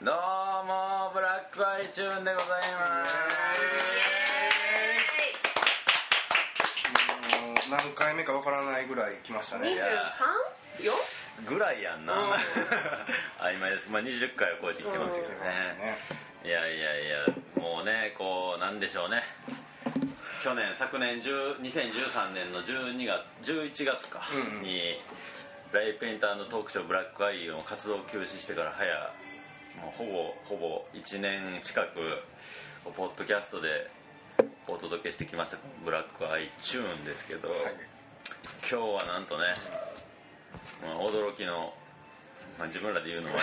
どうもブラックアイチューンでございます。もう何回目かわからないぐらい来ましたね。23? よぐらいやんな、うん曖昧です、まあ、20回を超えてきてますけどね、ね。いやいやいやもうねこうなんでしょうね。去年昨年10 2013年の12月11月か。うんうん。にライブペインターのトークショーブラックアイの活動を休止してから早もうほぼほぼ1年近くポッドキャストでお届けしてきましたブラックアイチューンですけど、はい。今日はなんとね、まあ、驚きの、まあ、自分らで言うのはね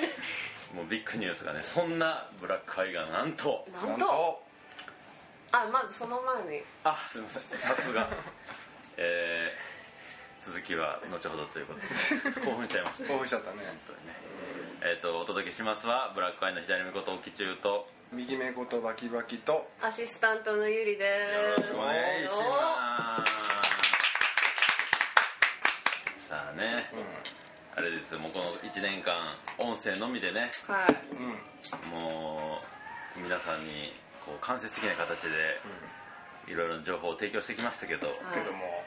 もうビッグニュースがねそんなブラックアイがなんとなんと？あまずその前に。あすみません。さすが。えー、続きは後ほどということで興奮しちゃいました。興奮しちゃったね。本当にねえっ、とお届けしますはブラックアイの左目こと沖中と右目ごとバキバキとアシスタントのゆりです。よろしくお願いします。さあねうあれですよもうこの1年間音声のみでねはい。もう皆さんにこう間接的な形でいろいろな情報を提供してきましたけどけども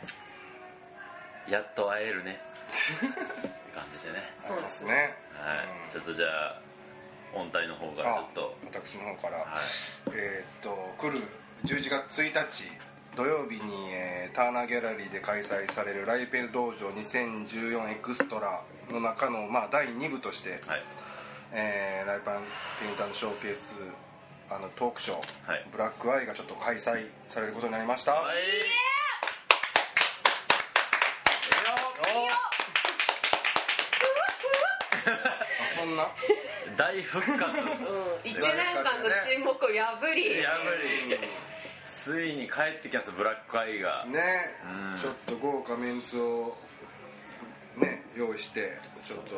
やっと会えるね。って感じでね。そうですね。ねはい。ちょっとじゃあ本体の方からちょっと。私の方から。はい。えーっと来る11月1日土曜日に、えーターナーギャラリーで開催されるライペル道場2014エクストラの中の、まあ、第2部として、はい。えーライパンペインターのショーケースあのトークショー、はい。ブラックアイがちょっと開催されることになりました、はいあそんな？大復活。うん、1年間の沈黙を破り。やぶり。ついに帰ってきますブラックアイが。ね、うん。ちょっと豪華メンツをね用意してちょっと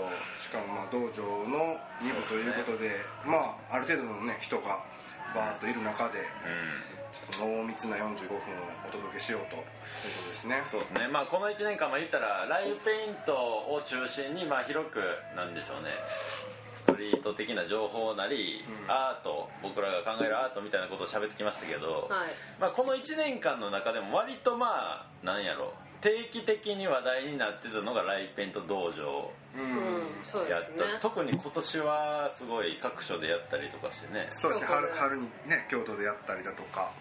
しかもまあ道場の2部ということでまあある程度のね人がバーッといる中でうん濃密な45分をお届けしようということですね。そうですね。まあこの1年間まあ言ったらライブペイントを中心にまあ広くなんでしょうね。ストリート的な情報なり、うん。アート僕らが考えるアートみたいなことを喋ってきましたけど、はい。まあ、この1年間の中でも割とまあなんやろ定期的に話題になってたのがライペイント道場。うん、うんそうでやった、すね特に今年はすごい各所でやったりとかしてね。そうですね。春春にね京都でやったりだとか。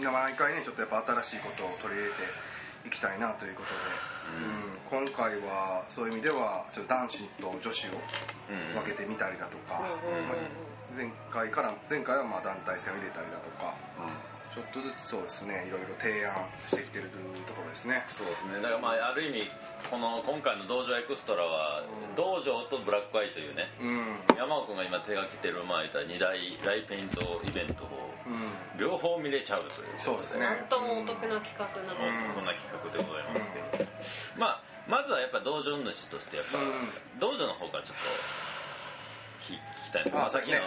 う毎回ねちょっとやっぱ新しいことを取り入れていきたいなということで、うん。今回はそういう意味ではちょっと男子と女子をんうん。分けてみたりだとか、うんうんうん前回から前回はまあ団体戦を入れたりだとかちょっとずつそうですねいろいろ提案してきてるところですね。そうですね。だからまあある意味この今回の道場エクストラは道場とブラックアイというね。うん。山尾君が今手がけてるまあ言ったら2大ライペイントイベントをうん。両方見れちゃうというそうですね。なんともお得な企画なので、こんな企画でございますけど、まあまずはやっぱ道場主としてやっぱ、うん。道場の方からちょっと聞聞きたいあ、あさっきの,、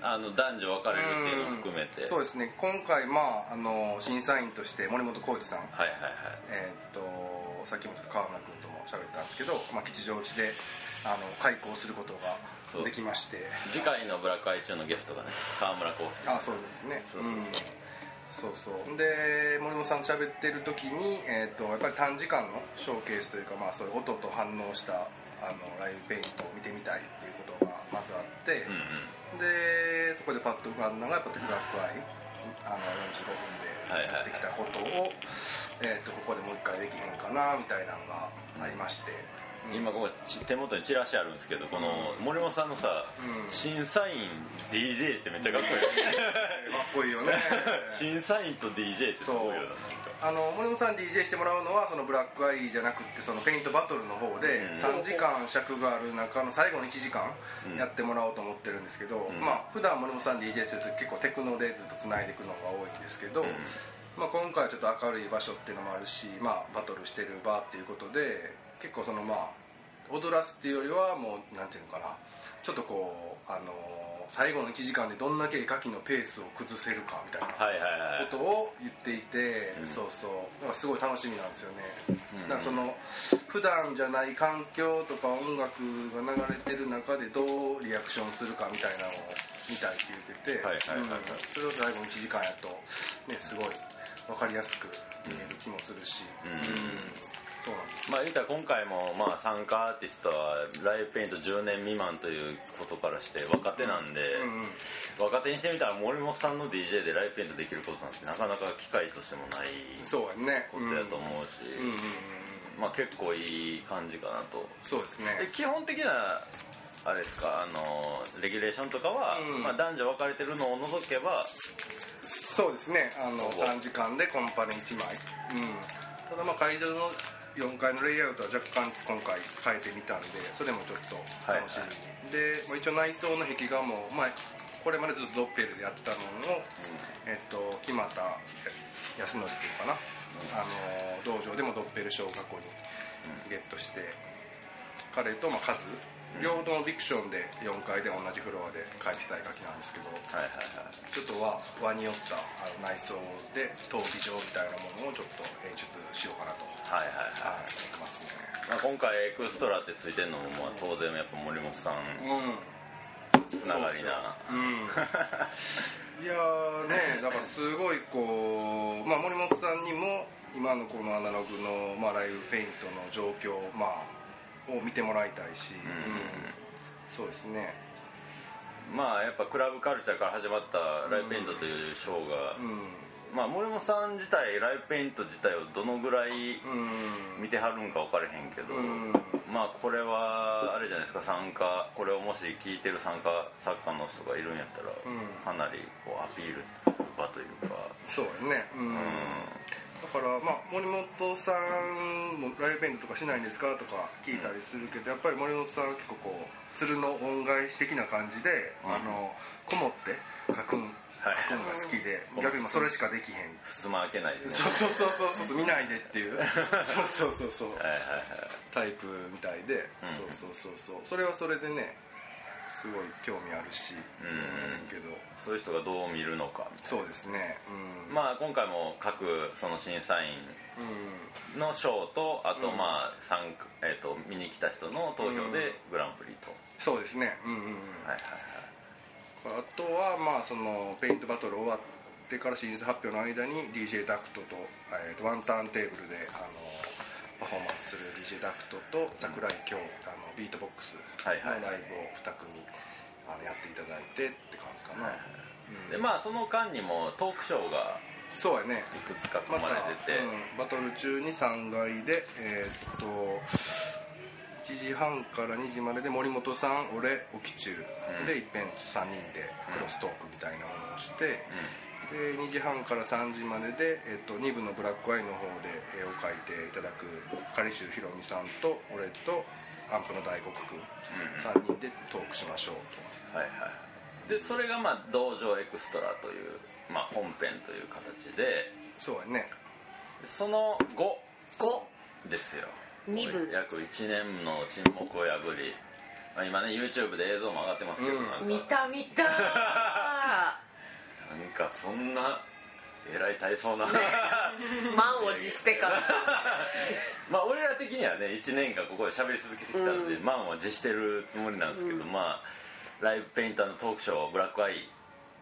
あの男女分かれるっていうのを含めて、そうですね。今回まああの審査員として森本浩二さん。はいはいはい。えーっとさっきもちょっと川村君とも喋ったんですけど、まあ、吉祥寺であの開講することができまして。次回のブラックアイチューンのゲストがね川村康介あそうですね。そうそうそう。うん。そうそう。で森本さんと喋ってる時に、えー、とやっぱり短時間のショーケースというか、まあ、そういう音と反応したあのライブペイントを見てみたい。っまずあって、うんうん。でそこでパッと浮かんだのがやっぱブラックアイあの45分ではいはい。やってきたことを、えー、とここでもう一回できへんかなみたいなのがありまして、今ここち手元にチラシあるんですけどこの森本さんのさ、うん。審査員 DJ ってめっちゃかっこいい。かっこいいよね。審査員と DJ ってすごいよあの森本さん DJ してもらうのはそのブラックアイじゃなくってそのペイントバトルの方でうん。3時間尺がある中の最後の1時間うん。やってもらおうと思ってるんですけど、ん。まあ普段森本さん DJ すると結構テクノでずっとつないでいくのが多いんですけど、まあ、今回はちょっと明るい場所っていうのもあるし、まあ、バトルしてる場っていうことで結構そのまあ踊らすっていうよりはもうなんていうのかなちょっとこうあの最後の1時間でどんだけ絵描きのペースを崩せるかみたいなことを言っていて、うん。そうそう。だからすごい楽しみなんですよね、うんだからその普段じゃない環境とか音楽が流れてる中でどうリアクションするかみたいなのを見たいって言ってて、それを最後の1時間やと、ね、すごい分かりやすく見える気もするし、うんそうなんです。まあ言ったら今回もまあ参加アーティストはライブペイント10年未満ということからして若手なんで、うんうん。若手にしてみたら森本さんの DJ でライブペイントできることなんてなかなか機会としてもないそうやね。ことやと思うし、うまあ結構いい感じかなと。そうですでね基本的なあれですかあのレギュレーションとかは、うん。まあ、男女分かれてるのを除けばそうですね。あのほぼ。3時間でコンパネ1枚、うん、ただまあ会場の4階のレイアウトは若干今回変えてみたんでそれもちょっと楽しみに、で、まあ、一応内装の壁画も、まあ、これまでずっとドッペルでやってたのを、えっと、木俣康則っていうかな、あの道場でもドッペル賞を過去にゲットして彼とまあカズ両方ともフィクションで4階で同じフロアで描いてた絵描きなんですけどはいはいはい。ちょっと和和によったあの内装で闘技場みたいなものをちょっと演出しようかなと、はいはいはい。はい、思ってますねまあ、今回エクストラってつい。てるのもまあ当然やっぱ森本さんうんつながりなうんい。やーねだからすごい。こう、まあ、森本さんにも今のこのアナログの、まあ、ライブペイントの状況、まあ、を見てもらいたいし、うん。そうですね。まあやっぱクラブカルチャーから始まったライブペイントというショーが、うん。まあ森本さん自体ライブペイント自体をどのぐらいうん。見てはるんか分からへんけど、うん。まあこれはあれじゃないですか参加これをもし聞いてる参加作家の人がいるんやったら、うん。かなりこうアピールする場というか。そうやね。うん、だからまあ森本さんもライブペイントとかしないんですかとか聞いたりするけど、やっぱり森本さんは結構こう鶴の恩返し的な感じで、うん。あのこもって書くんはい。書くんが好きで、うん逆にまあそれしかできへん襖開けな。いでねそう。そうそうそうそう。見ないでっていう。そうそうそうそう。はいはいはい。タイプみたいで、うん。そうそうそうそう。それはそれでねすごい興味あるし、うん。けど。そういう人がどう見るのかみたいそうですね。うん。なまあ今回も各その審査員うん。の賞とあとうん。まあ参加、えー、と見に来た人の投票でグランプリと、そうですね。うんうんうん。はいはいあとはまあそのペイントバトル終わってからシリーズ発表の間に DJ ダクトと,、えーとワンターンテーブルであのパフォーマンスする DJ ダクトと桜井京あのビートボックスのはいはい。ライブを2組あのやっていただいてって感じかな、はいうん。でまあその間にもトークショーがそうやね。いくつか組まれてて、うんバトル中に3階でえーっと1時半から2時までで森本さん俺沖中。うん。でいっぺん3人でクロストークみたいなものをして、で2時半から3時までで、えっと2部のブラックアイの方で絵を描いていただく狩集ひろみさんと俺とアンプの大黒君3人でトークしましょううんはいはい。でそれがまあ道場エクストラという、まあ、本編という形で。とそうやね。その後。5ですよ。二部。約1年の沈黙を破り、まあ、今ね YouTube で映像も上がってますけど、うん見た見た なんかそんなえらい大層な。満を持してから。まあ俺ら的にはね1年間ここで喋り続けてきたんで、うん。満を持してるつもりなんですけど、うん。まあライブペインターのトークショーブラックアイ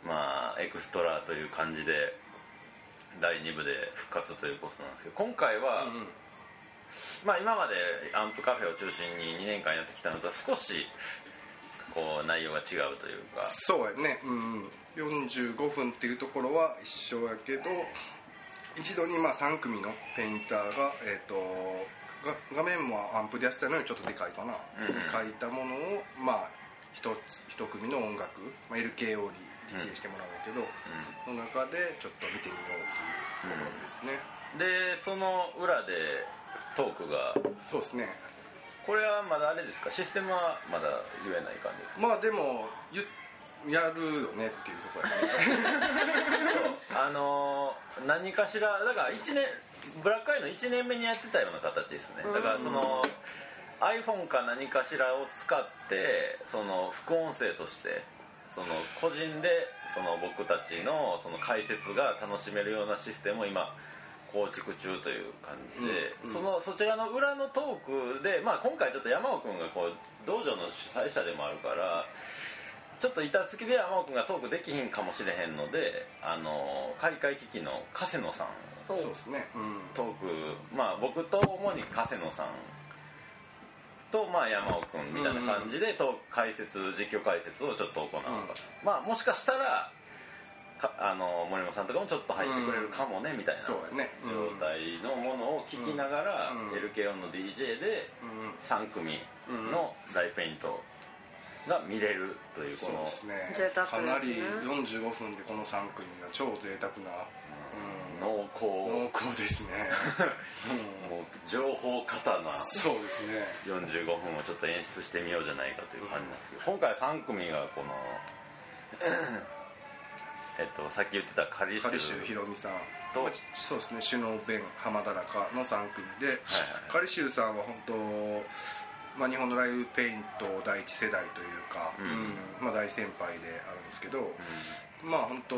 まあエクストラという感じで第2部で復活ということなんですけど今回は、うんまあ今までアンプカフェを中心に2年間やってきたのとは少しこう内容が違うというか。そうやね。うん45分っていうところは一緒やけど一度にまあ3組のペインターがえっ、とが画面もアンプでやってたのよ。りちょっとでかいかな、うん書いたものをまあ一つ一組の音楽、まあ、LKO に DJ してもらうんだけど、その中でちょっと見てみようというところですね、でその裏でトークが。そうですね。これはまだあれですか？システムはまだ言えない感じですか？まあでもゆやるよねっていうところやね。そ うあのー何かしらだから1年ブラックアイの1年目にやってたような形ですね。だからその iPhone か何かしらを使ってその副音声としてその個人でその僕たちのその解説が楽しめるようなシステムを今構築中という感じで、うん。うん。そのそちらの裏のトークで、まあ、今回ちょっと山尾君がこう道場の主催者でもあるからちょっと板付きで山尾君がトークできひんかもしれへんのであの開会危機の加瀬野さん。そうですね。うん。トークまあ僕と主に加瀬野さんとまあ山尾君みたいな感じでトーク解説実況解説をちょっと行うと、まあもしかしたらかあの森本さんとかもちょっと入ってくれるかもねみたいな状態のものを聞きながら、うん。LK4 の DJ でうん。3組のライペイントが見れるというこそうのですね。贅沢ですね。かなり45分でこの3組が超贅沢な濃厚。濃厚ですね、うん。もう情報過多なそうですね。45分をちょっと演出してみようじゃないかという感じなんですけど、今回3組がこの えっとさっき言ってたカリシュカリシュひろみさん。と。まあそうですね。首脳弁浜田中の3組で、はいはいカリシュさんは本当まあ、日本のライブペイント第一世代というか、うん。まあ、大先輩であるんですけど、まあ本当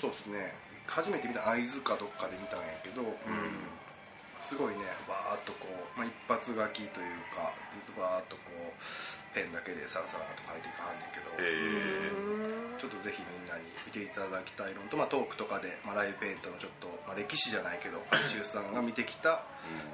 そうですね。初めて見た会津かどっかで見たんやけど、すごいねバーッとこう、まあ、一発書きというかバーッとこうペンだけでサラサラと書いていかはんねんけど、えうんちょっとぜひみんなに見ていただきたいのと、まあ、トークとかで、まあ、ライブペイントのちょっと、まあ、歴史じゃないけどカリシウスさんが見てきた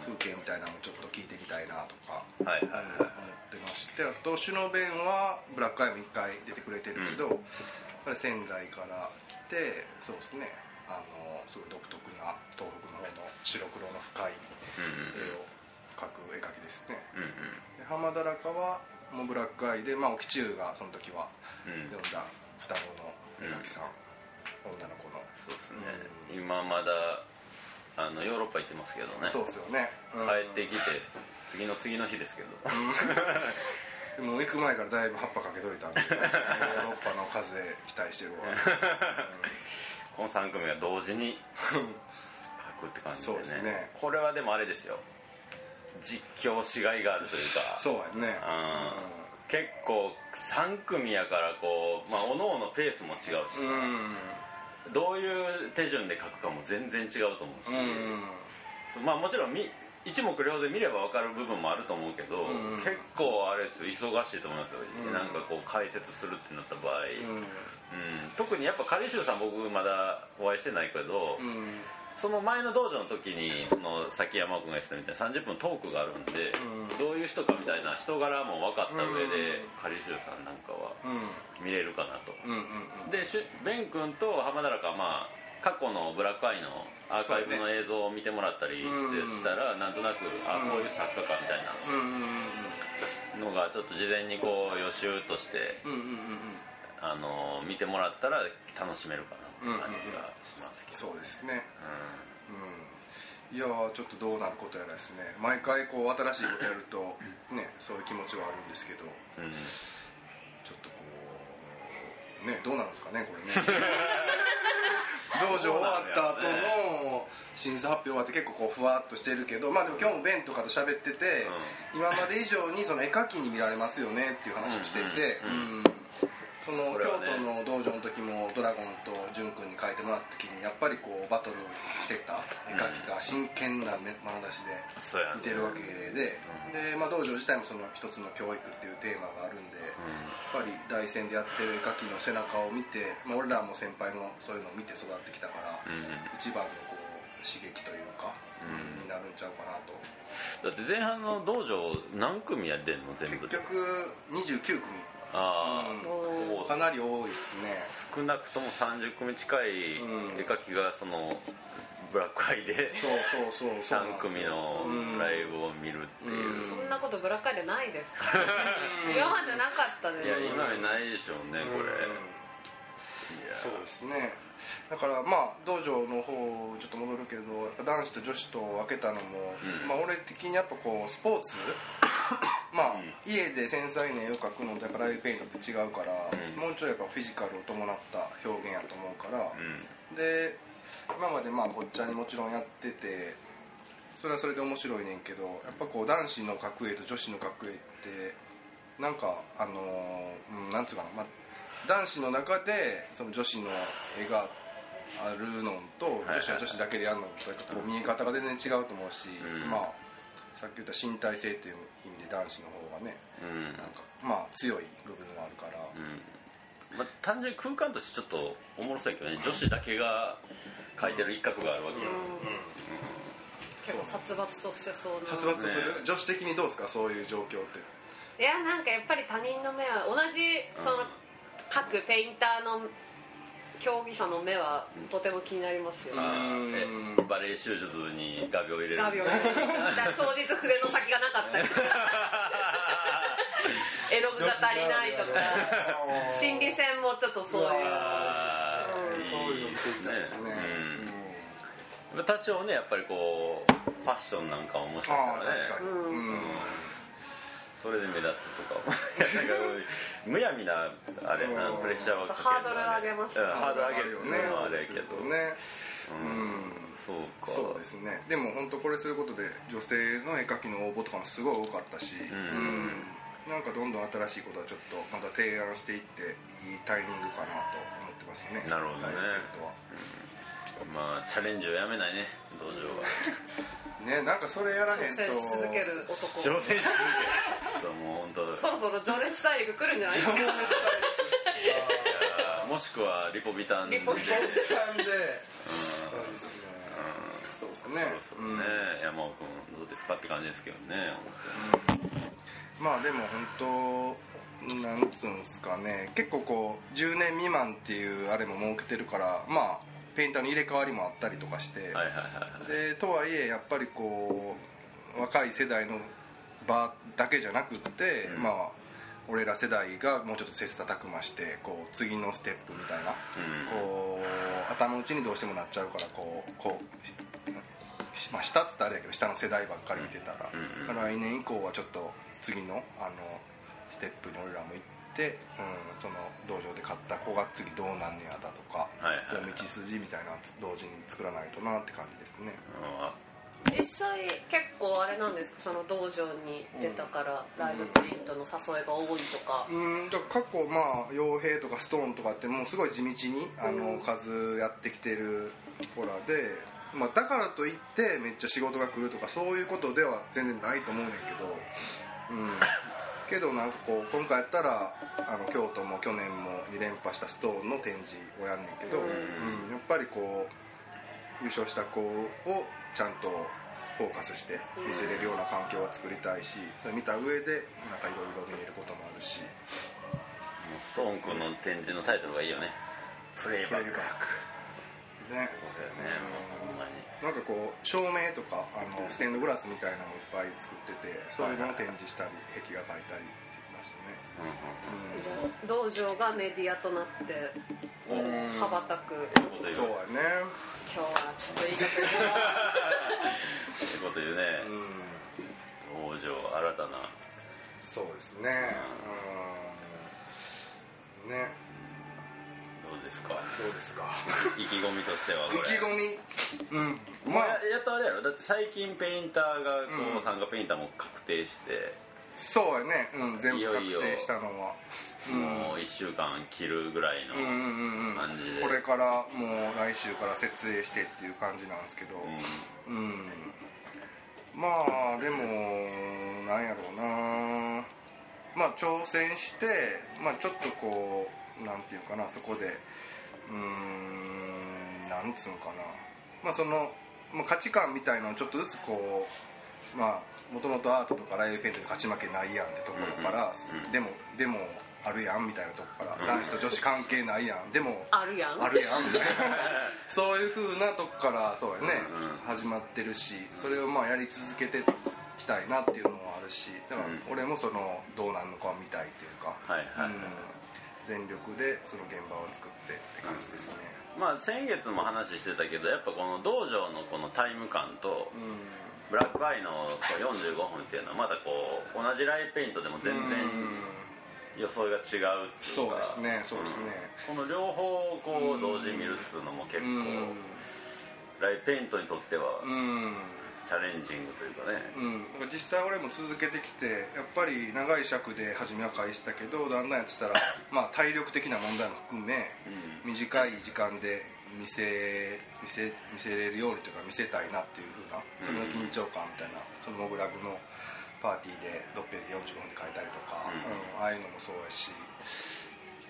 風景みたいなのもちょっと聞いてみたいなとかー、はいはい思ってましてあと首脳弁はブラックアイも1回出てくれてるけど、これ仙台から来てそうですねあのすごい独特な東北の方の白黒の深いうん。絵を描く絵描きですね。うんで浜田中はもうブラックアイで、まあ、沖中がその時はうんうん。読んだ双子の絵描きさん、女の子の。そうですね、今まだあのヨーロッパ行ってますけどね。そうですよね、うん。帰ってきて次の次の日ですけど。でも行く前からだいぶ葉っぱかけといたんで ヨーロッパの風期待してるわ、この3組が同時に書くって感じでね。ですね。これはでもあれですよ。実況しがいがあるというか。そうやね。うん結構3組やからこうまあ各々ペースも違うし、うん。どういう手順で書くかも全然違うと思うし、うん。まあもちろんみ一目瞭然見れば分かる部分もあると思うけど、うん。結構あれですよ。忙しいと思いますよ、うん。なんかこう解説するってなった場合、うん。うん。特にやっぱカリシュウさん僕まだお会いしてないけど、うんその前の道場の時にそのさっき山尾君が言ってたみたいに30分トークがあるんで、うん。どういう人かみたいな人柄も分かった上で、うん。カリシュウさんなんかはうん。見れるかなと。うんうんでしゅベン君と浜田中はまあ過去のブラックアイのアーカイブの映像を見てもらったりしてうん。したらなんとなくあうん。こういう作家かみたいな。のがちょっと事前にこう予習としてあの見てもらったら楽しめるか感じがしますけど、そうですね。うん。いやーちょっとどうなることやらですね。毎回こう新しいことやるとねそういう気持ちはあるんですけど。うん。うんちょっとこうねどうなるんですかねこれね。道場終わった後の審査発表終わって結構こうふわっとしてるけどまあでも今日もベンとかと喋ってて、今まで以上にその絵描きに見られますよねっていう話をしてて、うんうん。うんその京都の道場の時もドラゴンと潤君に書いてもらった時にやっぱりこうバトルしてた絵描きが真剣な眼差しで見てるわけで、で、まあ、道場自体もその一つの教育っていうテーマがあるんで、やっぱり大戦でやってる絵描きの背中を見て、まあ、俺らも先輩もそういうのを見て育ってきたから、一番のこう刺激というか、うん。になるんちゃうかなと。だって前半の道場何組やってんの全部結で局29組ああ、うん。かなり多いですね。少なくとも30組近いうん。絵描きがそのブラックアイでそうそうそうそうなん3ですよ。組のうん。ライブを見るっていう、うん。そんなことブラックアイでないです。から今までなかったです。いや今までないでしょうねこれ、そうですね。だからまあ道場の方ちょっと戻るけど男子と女子と分けたのも、うん。まあ俺的にやっぱこうスポーツ まあ、うん家で繊細な絵を描くのとやっぱライブペイントって違うから、うん。もうちょいやっぱフィジカルを伴った表現やと思うから、うん。で今までまあごっちゃにもちろんやっててそれはそれで面白いねんけどやっぱこう男子の格 A と女子の格 A ってなんかあのーうんなんつうかな、まあ、男子の中でその女子の絵があるのと女子は女子だけでやるのとやっぱこう見え方が全然違うと思うし、うん。まあさっき言った身体性っていう意味で男子の方がねうん。なんかまあ強い部分があるから、うん。まあ、単純に空間としてちょっとおもろそうやけどね女子だけが描いてる一角があるわけよ、結構殺伐としてそうな。殺伐とする、女子的にどうですか？そういう状況って。いやなんかやっぱり他人の目は同じその各ペインターの競技者の目はとても気になりますよ、あうん。バレエ手術に画鋲入れる。ガビオだから当日筆の先がなかった。りとか絵の具が足りないとか。心理戦もちょっとそういう。そういうのですね、うん。多少ねやっぱりこうファッションなんかももしかしたああらね。確かに、うん。うんそれで目立つとかなんかむやみなあれなうん。プレッシャーはかけるハードル上げますうんハードル上げる。よね。あれやけど。ねううん。んそうか。そうですね。でも本当これすることで女性の絵描きの応募とかもすごい多かったし、ん。うん。なんかどんどん新しいことはちょっとまた提案していっていいタイミングかなと思ってますね。なるほどね。はまあチャレンジをやめないね道場は。ねなんかそれやらへんと。挑戦し続ける男。挑戦し続ける。そうもう本当だ。そろそろ情熱大陸来るんじゃないですか？いやーもしくはリポビタンで。リポビタンで。うん。そうですね。そうですね。そろそろね、山尾君どうですかって感じですけどね。うん。まあでも本当なんつうんすかね。結構こう10年未満っていうあれも設けてるからまあペインターの入れ替わりもあったりとかして、はいはいはいでとはいえやっぱりこう若い世代の場だけじゃなくって、うん。まあ俺ら世代がもうちょっと切磋琢磨してこう次のステップみたいな、うん。こう頭打ちにどうしてもなっちゃうからこうこうしまあ下っつったらあれやけど下の世代ばっかり見てたら、うん来年以降はちょっと次のあのステップに俺らも行って、うん、その道場で買った子が次どうなんねやだとか、はいはいその道筋みたいなの同時に作らないとなって感じですね。実際結構あれなんですか？その道場に出たからライブペイントの誘いが多いとか、うんだから過去まあ傭兵とかストーンとかってもうすごい地道にあの、うん。数やってきてる子らで、まあ、だからといってめっちゃ仕事が来るとかそういうことでは全然ないと思うねんけどうんけどなんかこう今回やったらあの京都も去年も2連覇したストーンの展示をやんねんけど、うん。うんやっぱりこう優勝した子をちゃんとフォーカスして見せれるような環境は作りたいしそれ見た上でなんかいろいろ見えることもあるし。ストーン君の展示のタイトルがいいよね。プレイバック。プレイバック。ね。そうだよねなんかこう照明とかあのステンドグラスみたいなのもいっぱい作っててそれの展示したり壁画描いたりって言ってましたね。うん道場がメディアとなって羽ばたく。そうやね。今日はちょっと言い方そういうこと言うねうん道場新たな。そうですねうんねですか？そうですか。意気込みとしては意これ。気込み？うん。まあ。まあやっとあれやろ。だって最近ペインターがこう、うん参加ペインターも確定して、そうやね。うん全部確定したのは。うん。もう1週間切るぐらいの、うんうんうんうん。感じで。これからもう来週から設営してっていう感じなんですけど。うん。うん。まあでもなんやろうな。まあ挑戦してまあちょっとこうなんていうかなそこでうーんなんつうんかな。まあそのまあ価値観みたいのをちょっとずつこうまあもともとアートとかライブペイントに勝ち負けないやんってところから、うん。うんでもでもあるやんみたいなとこから、うん。男子と女子関係ないやんでもあるやん。あるやん。みたいなそういう風なとこからそうやね、うんうん。始まってるしそれをまあやり続けていきたいなっていうのもあるしだからうん。俺もそのどうなんのかを見たいっていうか、はいはいはい。うん全力でその現場を作ってって感じですね。まあ先月も話してたけどやっぱこの道場のこのタイム感とうん、ブラックアイのこう45分っていうのはまたこう同じライブペイントでも全然予想が違うっていそううかですねそうですね。この両方をこう同時に見るっていうのも結構うん。ライブペイントにとってはうんチャレンジングというかね。うん、実際俺も続けてきてやっぱり長い尺で初めは返したけどだんだんやってたら まあ体力的な問題も含めうん。短い時間で見せ見せ見せれるようにというか見せたいなっていう風なその緊張感みたいなそのモグラグのパーティーでドッペルで45分で書いたりとか、うん。うんああいうのもそうやし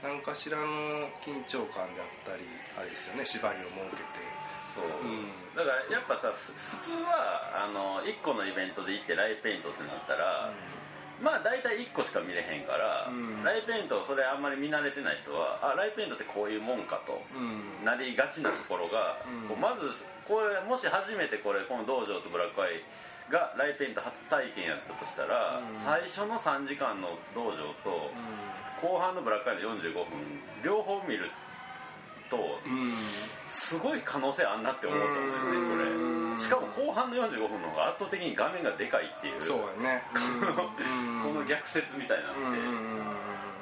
何かしらの緊張感であったりあれですよね縛りを設けてそう、うん。だからやっぱさふ普通はあの1個のイベントで行ってライペイントってなったら、まあ大体1個しか見れへんから、うん。ライペイントをそれあんまり見慣れてない人はあライペイントってこういうもんかとうん。なりがちなところが、うん。こうまずこれもし初めてこれこの道場とブラックアイがライペイント初体験やったとしたら、うん。最初の3時間の道場と後半のブラックアイの45分両方見るとうんすごい可能性あんなって思ったんだよねうん。これ。しかも後半の45分の方が圧倒的に画面がでかいっていう。そうやね。この逆説みたいなうん。ん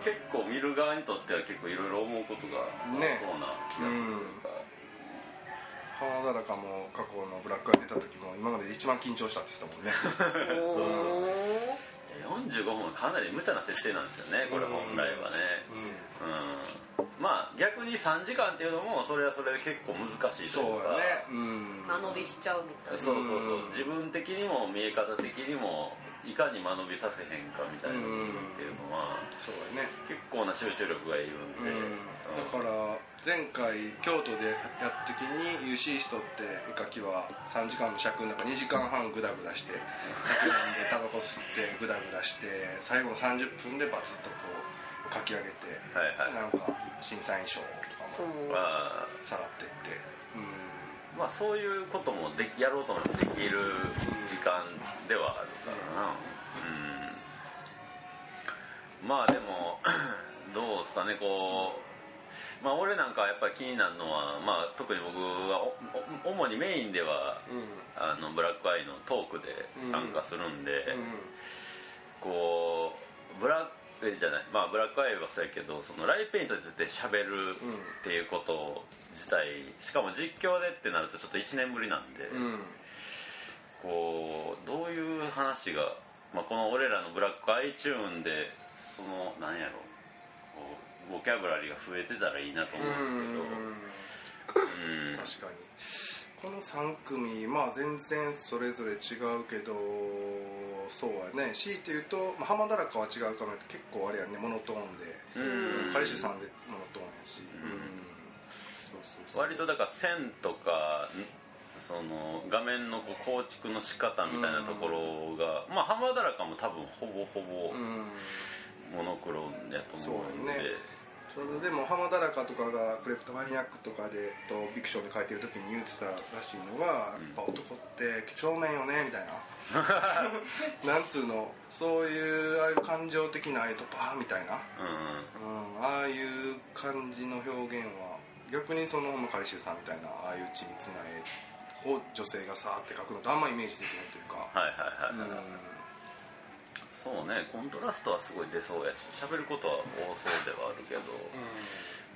で、結構見る側にとっては結構いろいろ思うことがねそうな気がするというか、花だらかも過去のブラックアイ出た時も今までで一番緊張したって言ってたもんね 45分はかなり無茶な設定なんですよねこれ本来はね。うん。まあ逆に3時間っていうのもそれはそれで結構難しいとそういうかやね。うん。間延びしちゃうみたいな。そうそうそう。うん。自分的にも見え方的にもいかに間延びさせへんかみたいな部分っていうのはそうやね。結構な集中力がいるんで、うん。だから前回京都でやった時に UC ストって絵描きは3時間の尺の中2時間半グダグダして酒飲んでタバコ吸ってグダグダして最後の30分でバツッとこう書き上げてはいはい。なんか審査員賞とかもさらってって。うんまあそういうこともできやろうと思ってできる時間ではあるからな。うん。まあでも どうですかねこうまあ俺なんかやっぱり気になるのは、まあ、特に僕は主にメインではうん。あのブラックアイのトークで参加するんで、こうブラックえじゃない。まあブラックアイはそうやけどそのライペイントについて喋るっていうこと自体しかも実況でってなるとちょっと1年ぶりなんで、うん。うんこうどういう話が、まあ、この俺らのブラックアイチューンでそのなんやろボキャブラリーが増えてたらいいなと思うんですけどうん。確かに。この3組まあ全然それぞれ違うけどそうやね。強いて言うと、まあ、浜田らかは違うかも結構あれやね。モノトーンで。うん。彼氏さんでモノトーンやし、うん割とだから線とかんその画面の構築の仕方みたいなところが、まあ浜田らかも多分ほぼほぼうん。モノクロやと思うんで、そうね。それでも浜田らかとかがクレプトマニアックとかでとフィクションで書いてる時に言ってたらしいのが、うん。やっぱ男って几帳面よねみたいな。なんつうの？そういうああいう感情的なああいうとパーみたいな、うん。うん、ああいう感じの表現は逆にそのカリシュさんみたいなああいう緻密な絵を女性がさーって描くのとあんまイメージできないというか、はいはいはい、そうねコントラストはすごい出そうやし喋ることは多そうではあるけど。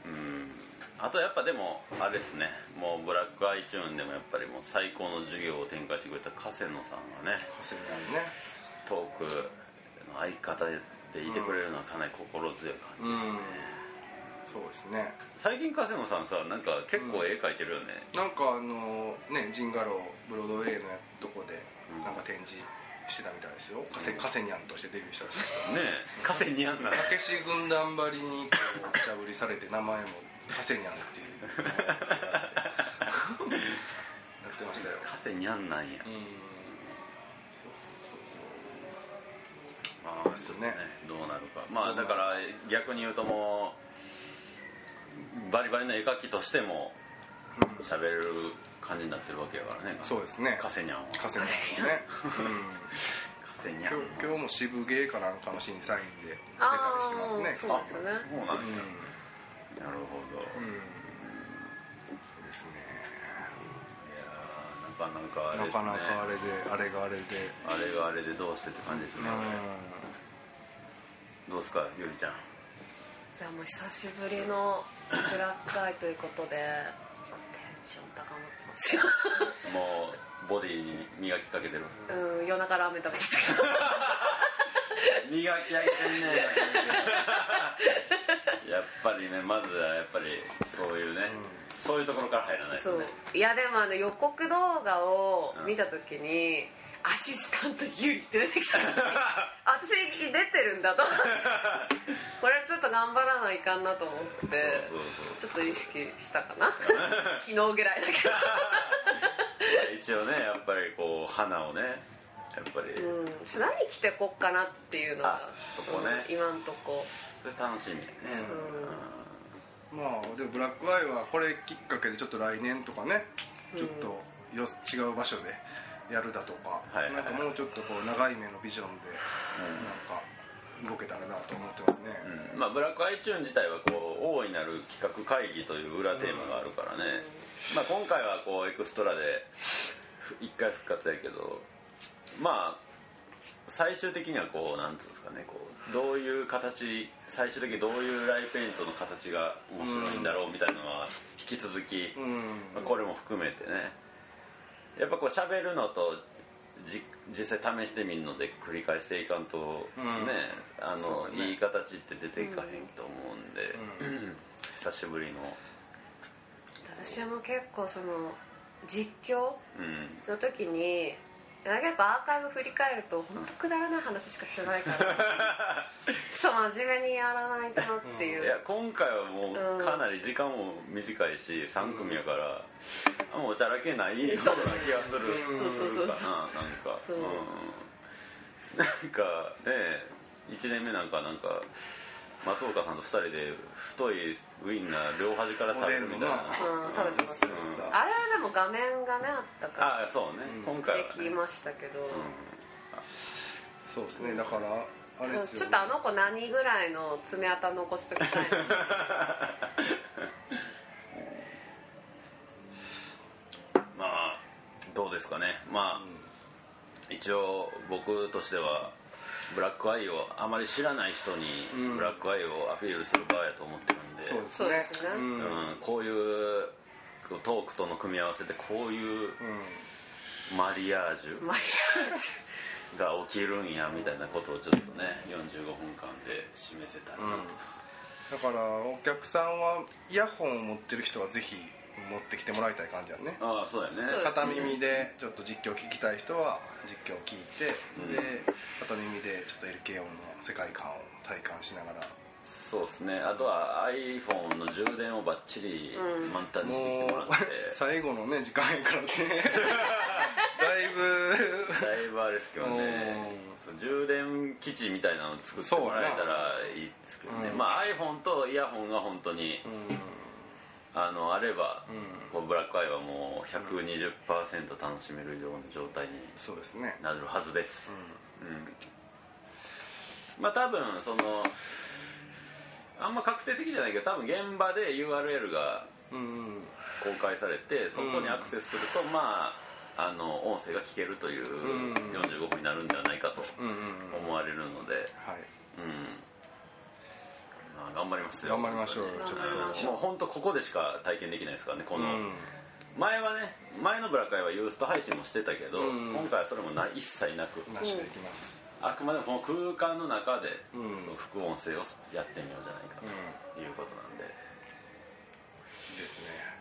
うん。あとやっぱでもあれですね。もうブラックアイチューンでもやっぱりもう最高の授業を展開してくれた加瀬野さんがね。稼ぎないね。トークの相方でいてくれるのはかなり心強い感じうんそうですね。最近加瀬野さんさなんか結構絵描いてるよね、なんかあのねジンガローブロードウェイのとこでうん。なんか展示してたみたいですよ。カセカセニャンとしてデビューしたらしいねえ。加瀬似合んなたけし軍団ばりにこう無茶ぶりされて名前もカセニャンっていう。やってましたよ。加瀬似合んなんや。うん。まあですよね。どうなるか。まあだから逆に言うともうバリバリの絵描きとしても喋る感じになってるわけやからね。そうですね。加瀬にゃんは。カセニャンはね、うん。加瀬にゃん。今日今日も渋芸かなんかの審査員で出たりしてあますね。あそうですね。そうなんうん。やなるほど、うん。いそうですね。やーなかなかあれなですね。かなかあれであれがあれで。あれがあれでどうしてって感じですね、どうですかゆりちゃんいやもう久しぶりのブラックアイということでテンション高まってますよ。もうボディに磨きかけてる。うん夜中ラーメン食べてたけど。磨き上げてんね やっぱりねまずはやっぱりそういうね、そういうところから入らないそう。とねいやでもあの予告動画を見た時に、アシスタントユリって出てきた。時にあ私出てるんだと。思ってこれちょっと頑張らないかんなと思ってそうそうちょっと意識したかな。昨日ぐらいだけど。一応ねやっぱりこう花をねやっぱり、うん。何着てこっかなっていうのがあそこね。うん今んとこ。それ楽しみやね、まあでもブラックアイはこれきっかけでちょっと来年とかねうんちょっとよ違う場所でやるだとか、はいはい。なんかもうちょっとこう長い目のビジョンでなんか動けたらなと思ってますね、うん。まあ、ブラックアイチューン自体はこう大いなる企画会議という裏テーマがあるからね、まあ、今回はこうエクストラでふ一回復活やけどまあ最終的にはこうなんていうんですかねこうどういう形最終的にどういうライペイントの形が面白いんだろうみたいなのは引き続き、うん。まあこれも含めてねやっぱこう喋るのとじ実際試してみるので繰り返していかんとね、うん。あのね。いい形って出ていかへんと思うんで、久しぶりの、私はもう結構その実況うん、の時に結構アーカイブ振り返ると本当くだらない話しかしてないから。ちょっと真面目にやらないとなっていう、いや今回はもうん。うかなり時間も短いし3組やから、あもうおちゃらけないようなそう気がする。そうそうそう。かななんか。そう。うん。なんかね1年目なんかなんか松岡さんと2人で太いウインナー両端から食べるみたいな、うん食べてます。うんあれはでも画面がねあったから。あそうね、うん。今回は、ね、できましたけど、うん。そうですね。だからあれですよちょっとあの子何ぐらいの爪痕残しときたいな。まあどうですかね。まあ、一応僕としてはブラックアイをあまり知らない人にうん。ブラックアイをアピールする場やと思ってるんで、そうですね。そうですね。うん。うんこういうトークとの組み合わせでこういうマリアージュまあが起きるんやみたいなことをちょっとね45分間で示せたらなと、だからお客さんはイヤホンを持ってる人はぜひ持ってきてもらいたい感じやね。ああそうやね。片耳でちょっと実況聞きたい人は実況聞いて、うん。で片耳でちょっと LK 音の世界観を体感しながら。そうですね。あとは iPhone の充電をバッチリうん。満タンにしてきてもらって、最後のね時間やからね。だいぶ。だいぶあれですけどね。充電基地みたいなの作ってもらえたらいいですけどね、うんまあ iPhone とイヤホンが本当にうんあのあれば、うん。ブラックアイはもう120%楽しめるような状態になるはずです、ううん。まあ多分そのあんま確定的じゃないけど多分現場で URL が公開されてそこにアクセスすると、まああの音声が聞けるといううん。45分になるんではないかと思われるので、はい。うん。まあ、頑張りますよ。頑張りましょう。よちょっ頑張りましょうもう本当ここでしか体験できないですからねこの、うん。前はね前のブラックアイはユースト配信もしてたけど、うん。今回はそれもな一切なく。なしでいきます。あくまでもこの空間の中で、うん。その副音声をやってみようじゃないかうんということなんで、ですね。い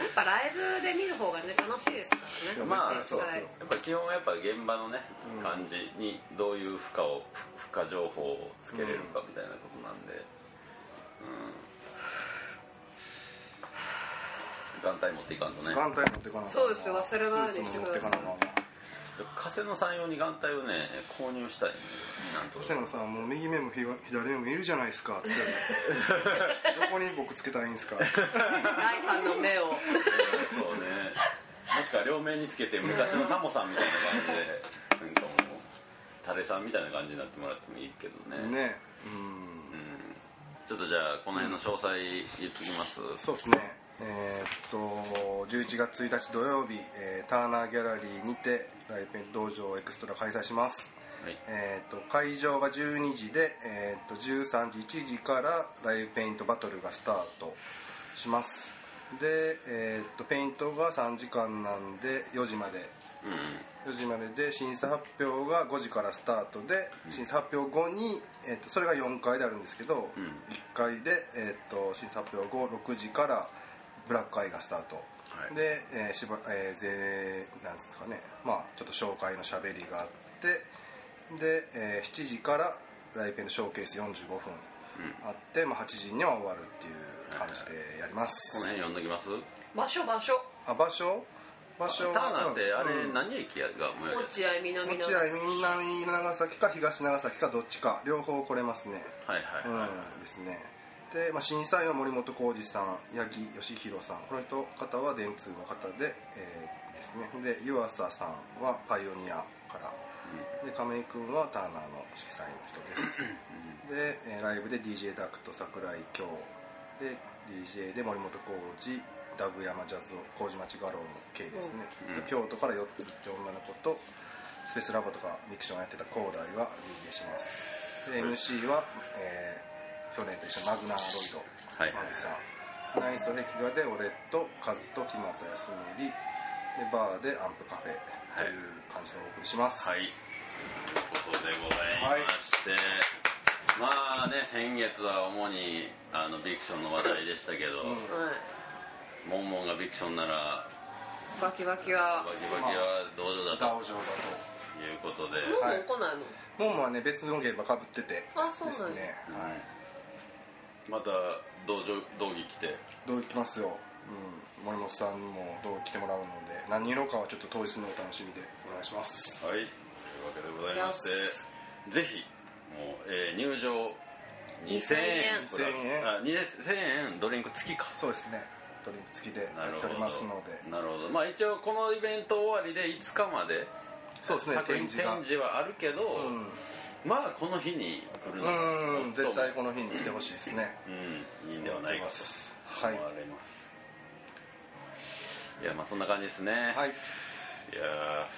ややっぱライブで見る方がね楽しいですからね。ーまあ実際。そうやっぱ基本はやっぱ現場のね、うん感じにどういう負荷を負荷情報をつけれるかみたいなことなんで。うん。眼帯持っていかんとね。時間帯持ってかなそうですよ。忘れないようにしてくださいスーツも持ってかなあかんわ加瀬野さん用に眼帯をね購入したい。ねなんと。瀬野さんもう右目も左目もいるじゃないですか。って。どこに僕つけたらいいんですか。第三の目を。そうね。もしくは両面につけて昔のタモさんみたいな感じでなんかもうタレさんみたいな感じになってもらってもいいけどね。ね。うん。うんちょっとじゃあこの辺の詳細言っときます、そうですねえーっと11月1日土曜日、えーターナーギャラリーにてライブペイント道場エクストラ開催します。はい。えー、と会場が12時で、えー、と13時1時からライブペイントバトルがスタートします。で、えーっとペイントが3時間なんで4時まで。うん。4時までで審査発表が5時からスタートで審査発表後に、えー、とそれが4回であるんですけど、うん。1回で、えー、と審査発表後6時からブラックアイがスタート、はい。で、えーしばえーぜなんですかね。まあちょっと紹介のしゃべりがあってで、えー7時からライペンのショーケース45分うん。あって、まあ、8時には終わるっていう感じでやります、この辺読んどきます？場所場所。あ場所？場所ターナーってあれうん。何駅が最寄り落合南の。落合南長崎か東長崎かどっちか。両方来れますね。はいはいうんはいですねで、まあ、審査員は森本浩二さん八木義弘さん。この人方は電通の方で、えーですね。で湯浅さんはパイオニアから。で亀井君はターナーの色彩の人です。で、えーライブで DJ ダクト桜井京。で DJ で森本浩二ダブ山ジャズ麹町画廊の系ですね、うん。で京都から4つって女の子とスペースラボとかミクションやってた広大が DJ します。で MC は、えー去年と一緒マグナーロイド。はい。マギさん内装壁画で俺とカズと木本康則でバーでアンプカフェ。という感じでお送りします。はい。ということでございまして、まあね先月は主にあのビクションの話題でしたけど、うん。はいモンモンがビクションならバキバキは。バキバキは道場だダとオ上だと。いうことで、もうはい来ないの？モンモはね別の現場かぶってて。あそうなんだですね、はいまた道場道着来て。どう来ますよ、うん、森本さんにもどう来てもらうので何色かはちょっと当日のお楽しみでお願いします。はい。というわけでございましてぜひもう、えー入場2000円。プラス2000円。あ2000円ドリンク付きか。そうですね。ドリンク付きでなるほどやっておりますので。なるほどまあ一応このイベント終わりで5日まで。そうですね。展示はあるけど、うんまあこの日に来るの？がうん絶対この日に来てほしいですね。うんいいんではないかとはい。思われます、い、やまあそんな感じですね、はい。いや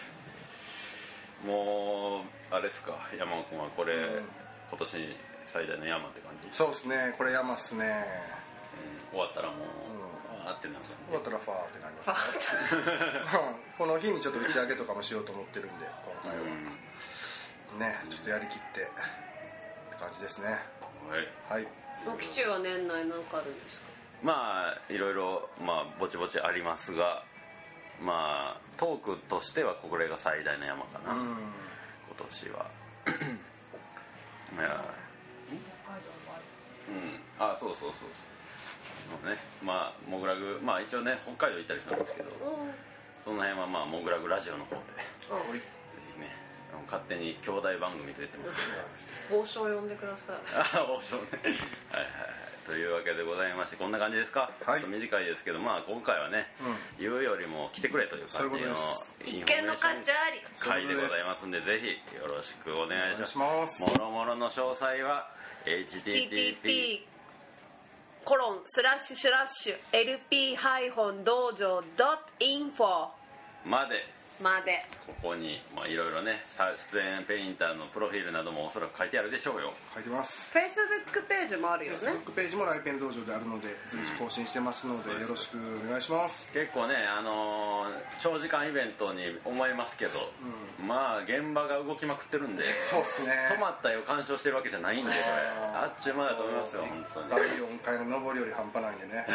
ーもうあれですか？山尾君はこれ、うん。今年最大の山って感じ、そうですね。これ山っすね。うん終わったらもう、うあーってなる終わったらファーってなりますね。うん。この日にちょっと打ち上げとかもしようと思ってるんで今回は、うんねちょっとやりきってって感じですね。はい。はい。お基地は年内なんかあるんですか？まあいろいろまあぼちぼちありますがまあトークとしてはこれが最大の山かな、うん。今年は。いや。うん。あそうそうそうそう。そうねまあモグラグまあ一応ね北海道行ったりするんですけどうん。その辺はまあモグラグラジオの方で。あぜひねあの勝手に兄弟番組と言ってますけど。帽子を呼んでください。ああ王将ね。はいはいはい。というわけでございましてこんな感じですか、はい。ちょっと短いですけどまあ今回はねうん。言うよりも来てくれという感じのそういうこと一見の価値あり。回でございますんでぜひよろしくお願いします。もろもろの詳細は http TTP コロンスラッシュスラッシュ LP- 道場 .info までまで。ここにまあいろいろねさ出演ペインターのプロフィールなどもおそらく書いてあるでしょうよ。書いてます。Facebook ページもあるよね。Facebook ページもライペン道場であるので随時更新してますのでよろしくお願いします。結構ねあのー長時間イベントに思いますけど、うまあ現場が動きまくってるんでそうっすね。止まった絵を鑑賞してるわけじゃないんでこれ。あっちゅう間だと思いますよ本当に。第4回の上りより半端ないんでね。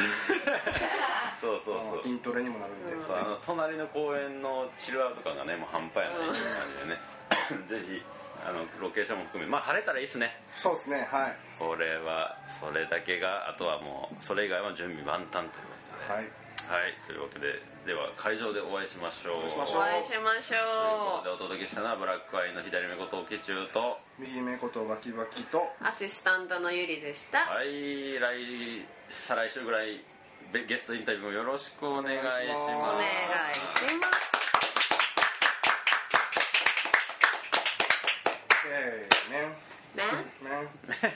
そうそうそう。筋トレにもなるんで、そうあの隣の公園のチルアウト感がねもう半端やないっていう感じでね。ぜひあのロケーションも含めまあ晴れたらいいですね。そうですねはい。これはそれだけがあとはもうそれ以外は準備万端ということで。はい。はい、というわけででは会場でお会いしましょう。お会いしましょお会いしましというょことでお届けしたのはブラックアイの左目こと沖中と右目ことバキバキとうアシスタントのゆりでした。はい来再来週ぐらいべゲストインタビューもよろしくお願いします。お願いします Man. Man? Man.